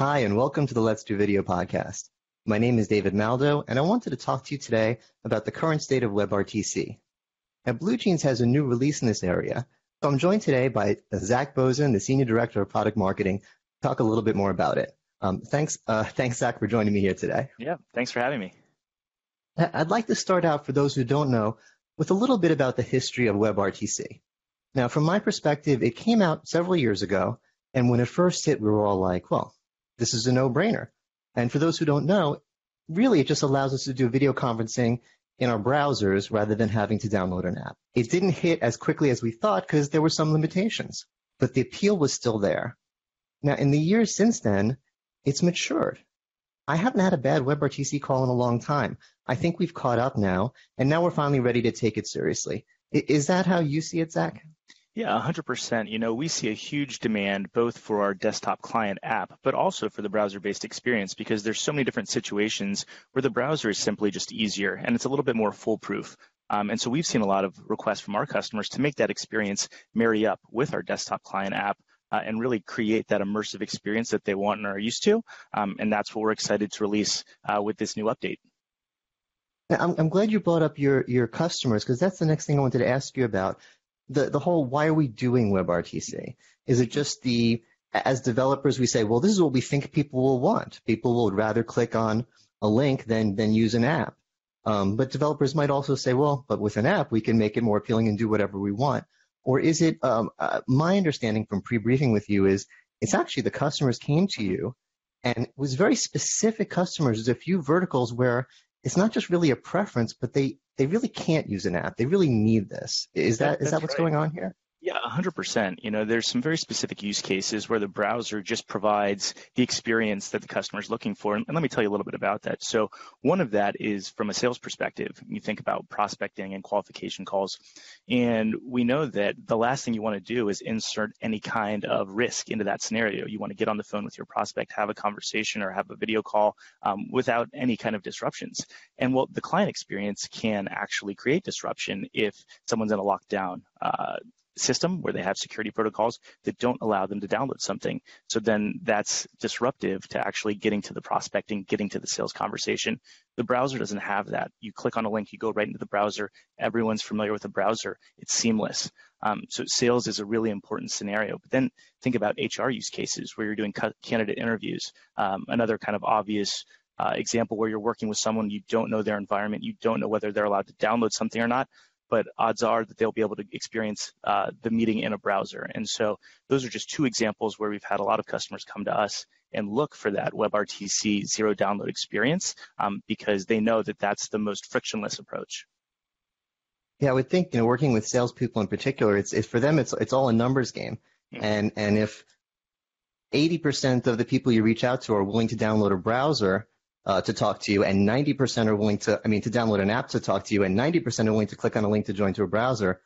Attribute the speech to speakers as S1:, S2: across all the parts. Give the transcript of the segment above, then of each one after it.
S1: Hi, and welcome to the Let's Do Video podcast. My name is David Maldow, and I wanted to talk to you today about the current state of WebRTC. Now, BlueJeans has a new release in this area, so I'm joined today by Zach Bosin, the Senior Director of Product Marketing, to talk a little bit more about it. Um, thanks, uh, thanks, Zach, for joining me here today.
S2: Yeah, thanks for having me.
S1: I'd like to start out, for those who don't know, with a little bit about the history of WebRTC. Now, from my perspective, it came out several years ago, and when it first hit, we were all like, well, this is a no-brainer. And for those who don't know, really it just allows us to do video conferencing in our browsers rather than having to download an app. It didn't hit as quickly as we thought because there were some limitations, but the appeal was still there. Now, in the years since then, it's matured. I haven't had a bad WebRTC call in a long time. I think we've caught up now, and now we're finally ready to take it seriously. Is that how you see it, Zach?
S2: Yeah, 100%. You know, we see a huge demand both for our desktop client app, but also for the browser-based experience because there's so many different situations where the browser is simply just easier and it's a little bit more foolproof. Um, and so we've seen a lot of requests from our customers to make that experience marry up with our desktop client app uh, and really create that immersive experience that they want and are used to. Um, and that's what we're excited to release uh, with this new update.
S1: I'm, I'm glad you brought up your, your customers because that's the next thing I wanted to ask you about the, the whole why are we doing WebRTC? Is it just the, as developers, we say, well, this is what we think people will want. People will rather click on a link than, than use an app. Um, but developers might also say, well, but with an app, we can make it more appealing and do whatever we want. Or is it, um, uh, my understanding from pre-briefing with you is it's actually the customers came to you and it was very specific customers. There's a few verticals where it's not just really a preference, but they they really can't use an app. They really need this. Is that, that is that what's right. going on here?
S2: Yeah, 100%. You know, there's some very specific use cases where the browser just provides the experience that the customer is looking for. And, let me tell you a little bit about that. So one of that is from a sales perspective. You think about prospecting and qualification calls. And we know that the last thing you want to do is insert any kind of risk into that scenario. You want to get on the phone with your prospect, have a conversation or have a video call um, without any kind of disruptions. And well, the client experience can actually create disruption if someone's in a lockdown uh, system where they have security protocols that don't allow them to download something. So then that's disruptive to actually getting to the prospecting, getting to the sales conversation. The browser doesn't have that. You click on a link, you go right into the browser. Everyone's familiar with the browser. It's seamless. Um, so sales is a really important scenario. But then think about HR use cases where you're doing candidate interviews. Um, another kind of obvious uh, example where you're working with someone you don't know their environment, you don't know whether they're allowed to download something or not but odds are that they'll be able to experience uh, the meeting in a browser. And so those are just two examples where we've had a lot of customers come to us and look for that WebRTC zero download experience um, because they know that that's the most frictionless approach.
S1: Yeah, I would think you know working with salespeople in particular, it's, it's for them it's it's all a numbers game, mm-hmm. and and if 80% of the people you reach out to are willing to download a browser, uh, to talk to you, and 90% are willing to, I mean, to download an app to talk to you, and 90% are willing to click on a link to join to a browser.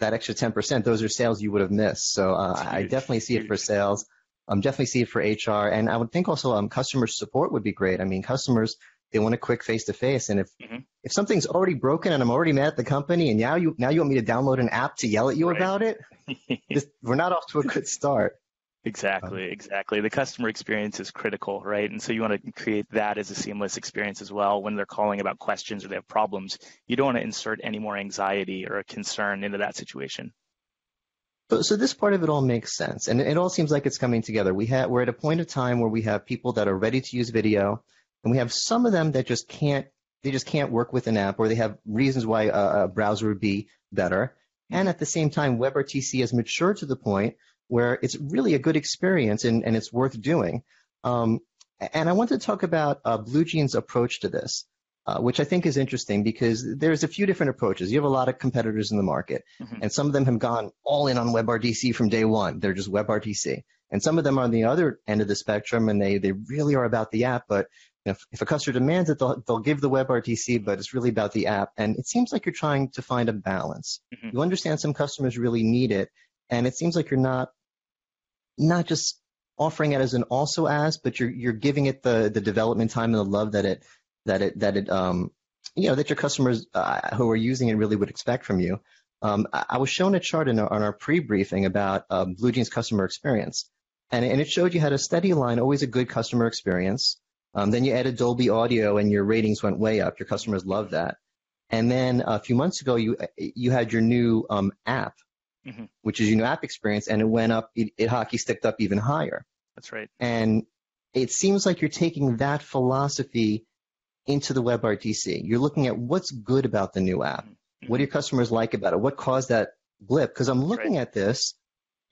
S1: That extra 10%, those are sales you would have missed. So uh, I definitely see it for sales. I um, definitely see it for HR, and I would think also um, customer support would be great. I mean, customers they want a quick face to face, and if mm-hmm. if something's already broken and I'm already mad at the company, and now you now you want me to download an app to yell at you right. about it, just, we're not off to a good start.
S2: Exactly, um, exactly. The customer experience is critical, right? And so you want to create that as a seamless experience as well when they're calling about questions or they have problems. You don't want to insert any more anxiety or a concern into that situation.
S1: So, so this part of it all makes sense, and it all seems like it's coming together. We have we're at a point of time where we have people that are ready to use video, and we have some of them that just can't. They just can't work with an app, or they have reasons why a, a browser would be better. And mm-hmm. at the same time, WebRTC has matured to the point where it's really a good experience and, and it's worth doing. Um, and I want to talk about uh, BlueJeans' approach to this, uh, which I think is interesting because there's a few different approaches. You have a lot of competitors in the market, mm-hmm. and some of them have gone all in on WebRTC from day one. They're just WebRTC. And some of them are on the other end of the spectrum, and they, they really are about the app, but if, if a customer demands it, they'll, they'll give the WebRTC, but it's really about the app. And it seems like you're trying to find a balance. Mm-hmm. You understand some customers really need it, and it seems like you're not not just offering it as an also as, but you're you're giving it the the development time and the love that it that it that it um you know that your customers uh, who are using it really would expect from you. um, I, I, was shown a chart in our, on our pre-briefing about um, BlueJeans customer experience, and, and, it showed you had a steady line, always a good customer experience. Um, then you added Dolby Audio, and your ratings went way up. Your customers loved that. And then a few months ago, you you had your new um, app, mm-hmm. which is your new app experience, and it went up. It, it hockey sticked up even higher.
S2: That's right.
S1: And it seems like you're taking that philosophy into the WebRTC. You're looking at what's good about the new app. Mm-hmm. What do your customers like about it? What caused that blip? Because I'm looking right. at this,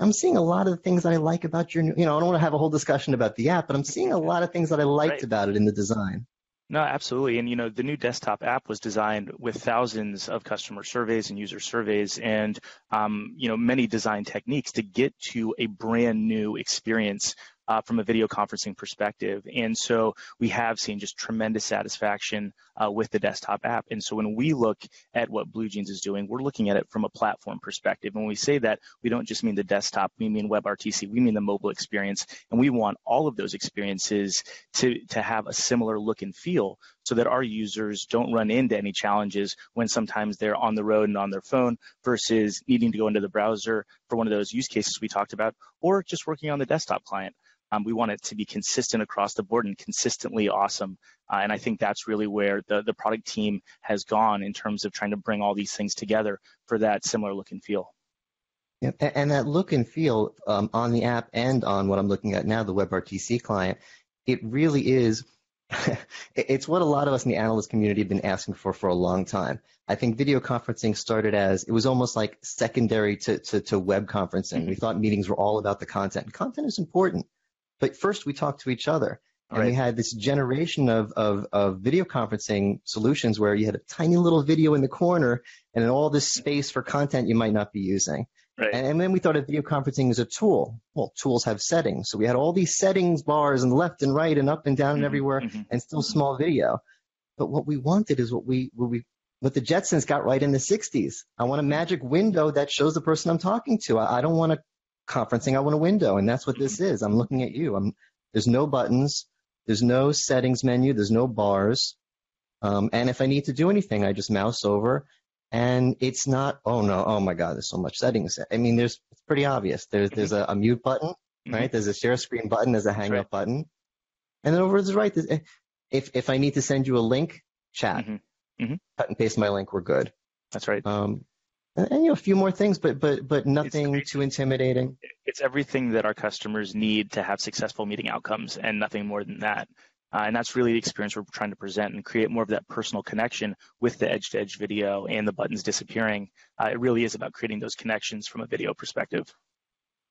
S1: I'm seeing a lot of the things that I like about your new, you know, I don't want to have a whole discussion about the app, but I'm seeing a lot of things that I liked right. about it in the design.
S2: No, absolutely. And you know, the new desktop app was designed with thousands of customer surveys and user surveys, and um, you know, many design techniques to get to a brand new experience uh, from a video conferencing perspective. And so we have seen just tremendous satisfaction uh, with the desktop app. And so when we look at what BlueJeans is doing, we're looking at it from a platform perspective. And when we say that, we don't just mean the desktop, we mean WebRTC, we mean the mobile experience. And we want all of those experiences to, to have a similar look and feel so that our users don't run into any challenges when sometimes they're on the road and on their phone versus needing to go into the browser for one of those use cases we talked about, or just working on the desktop client. Um, we want it to be consistent across the board and consistently awesome. Uh, and I think that's really where the, the product team has gone in terms of trying to bring all these things together for that similar look and feel.
S1: Yeah, and that look and feel um, on the app and on what I'm looking at now, the WebRTC client, it really is. it's what a lot of us in the analyst community have been asking for for a long time. I think video conferencing started as it was almost like secondary to, to, to web conferencing. Mm-hmm. We thought meetings were all about the content. Content is important, but first, we talked to each other. And right. we had this generation of, of, of video conferencing solutions where you had a tiny little video in the corner and all this space for content you might not be using. Right. And, and, then we thought of video conferencing as a tool. Well, tools have settings. So we had all these settings bars and left and right and up and down mm-hmm. and everywhere mm-hmm. and still small video. But what we wanted is what we, what we, what the Jetsons got right in the 60s. I want a magic window that shows the person I'm talking to. I, I don't want a conferencing, I want a window, and that's what this mm-hmm. is. I'm looking at you. I'm, there's no buttons, there's no settings menu, there's no bars. Um, and if I need to do anything, I just mouse over, and it's not. Oh no! Oh my God! There's so much settings. I mean, there's it's pretty obvious. There's there's a, a mute button, mm-hmm. right? There's a share screen button. There's a hang up right. button, and then over to the right, if if I need to send you a link, chat, mm-hmm. Mm-hmm. cut and paste my link. We're good.
S2: That's right.
S1: Um, and, and, you know a few more things, but but but nothing too intimidating.
S2: It's everything that our customers need to have successful meeting outcomes, and nothing more than that. Uh, and that's really the experience we're trying to present and create more of that personal connection with the edge-to-edge video and the buttons disappearing. Uh, it really is about creating those connections from a video perspective.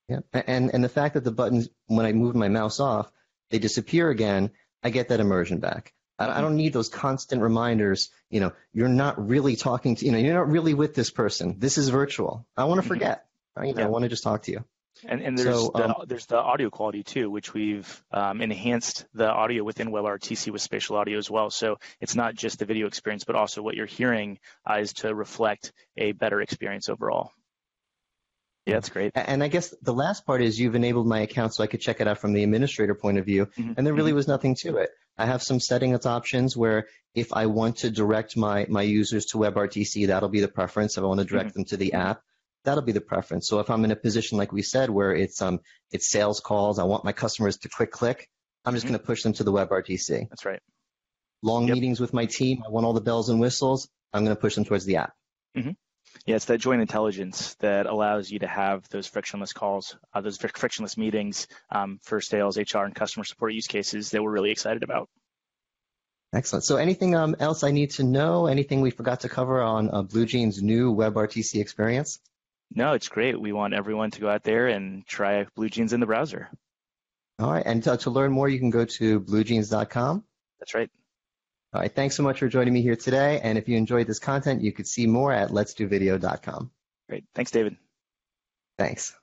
S1: Yeah, and and the fact that the buttons, when I move my mouse off, they disappear again. I get that immersion back. I, don't need those constant reminders. You know, you're not really talking to, you know, you're not really with this person. This is virtual. I want to mm-hmm. forget. You know, yeah. I want to just talk to you.
S2: And, and there's so, um, the, there's the audio quality too, which we've um, enhanced the audio within WebRTC with spatial audio as well. So it's not just the video experience, but also what you're hearing uh, is to reflect a better experience overall. Yeah, that's great.
S1: And I guess the last part is you've enabled my account so I could check it out from the administrator point of view, mm-hmm. and there really mm-hmm. was nothing to it. I have some settings options where if I want to direct my, my users to WebRTC, that'll be the preference. If I want to direct mm-hmm. them to the app, that'll be the preference. So if I'm in a position like we said where it's um it's sales calls, I want my customers to quick click, I'm just mm-hmm. going to push them to the WebRTC.
S2: That's right.
S1: Long yep. meetings with my team, I want all the bells and whistles, I'm going to push them towards the app.
S2: Mm-hmm. Yeah, it's that joint intelligence that allows you to have those frictionless calls, uh, those frictionless meetings um, for sales, HR, and customer support use cases that we're really excited about.
S1: Excellent. So anything um, else I need to know? Anything we forgot to cover on uh, BlueJeans' new WebRTC experience?
S2: No, it's great. We want everyone to go out there and try BlueJeans in the browser.
S1: All right. And to, to learn more, you can go to bluejeans.com.
S2: That's right.
S1: All right. Thanks so much for joining me here today. And if you enjoyed this content, you could see more at letsdovideo.com.
S2: Great. Thanks, David.
S1: Thanks.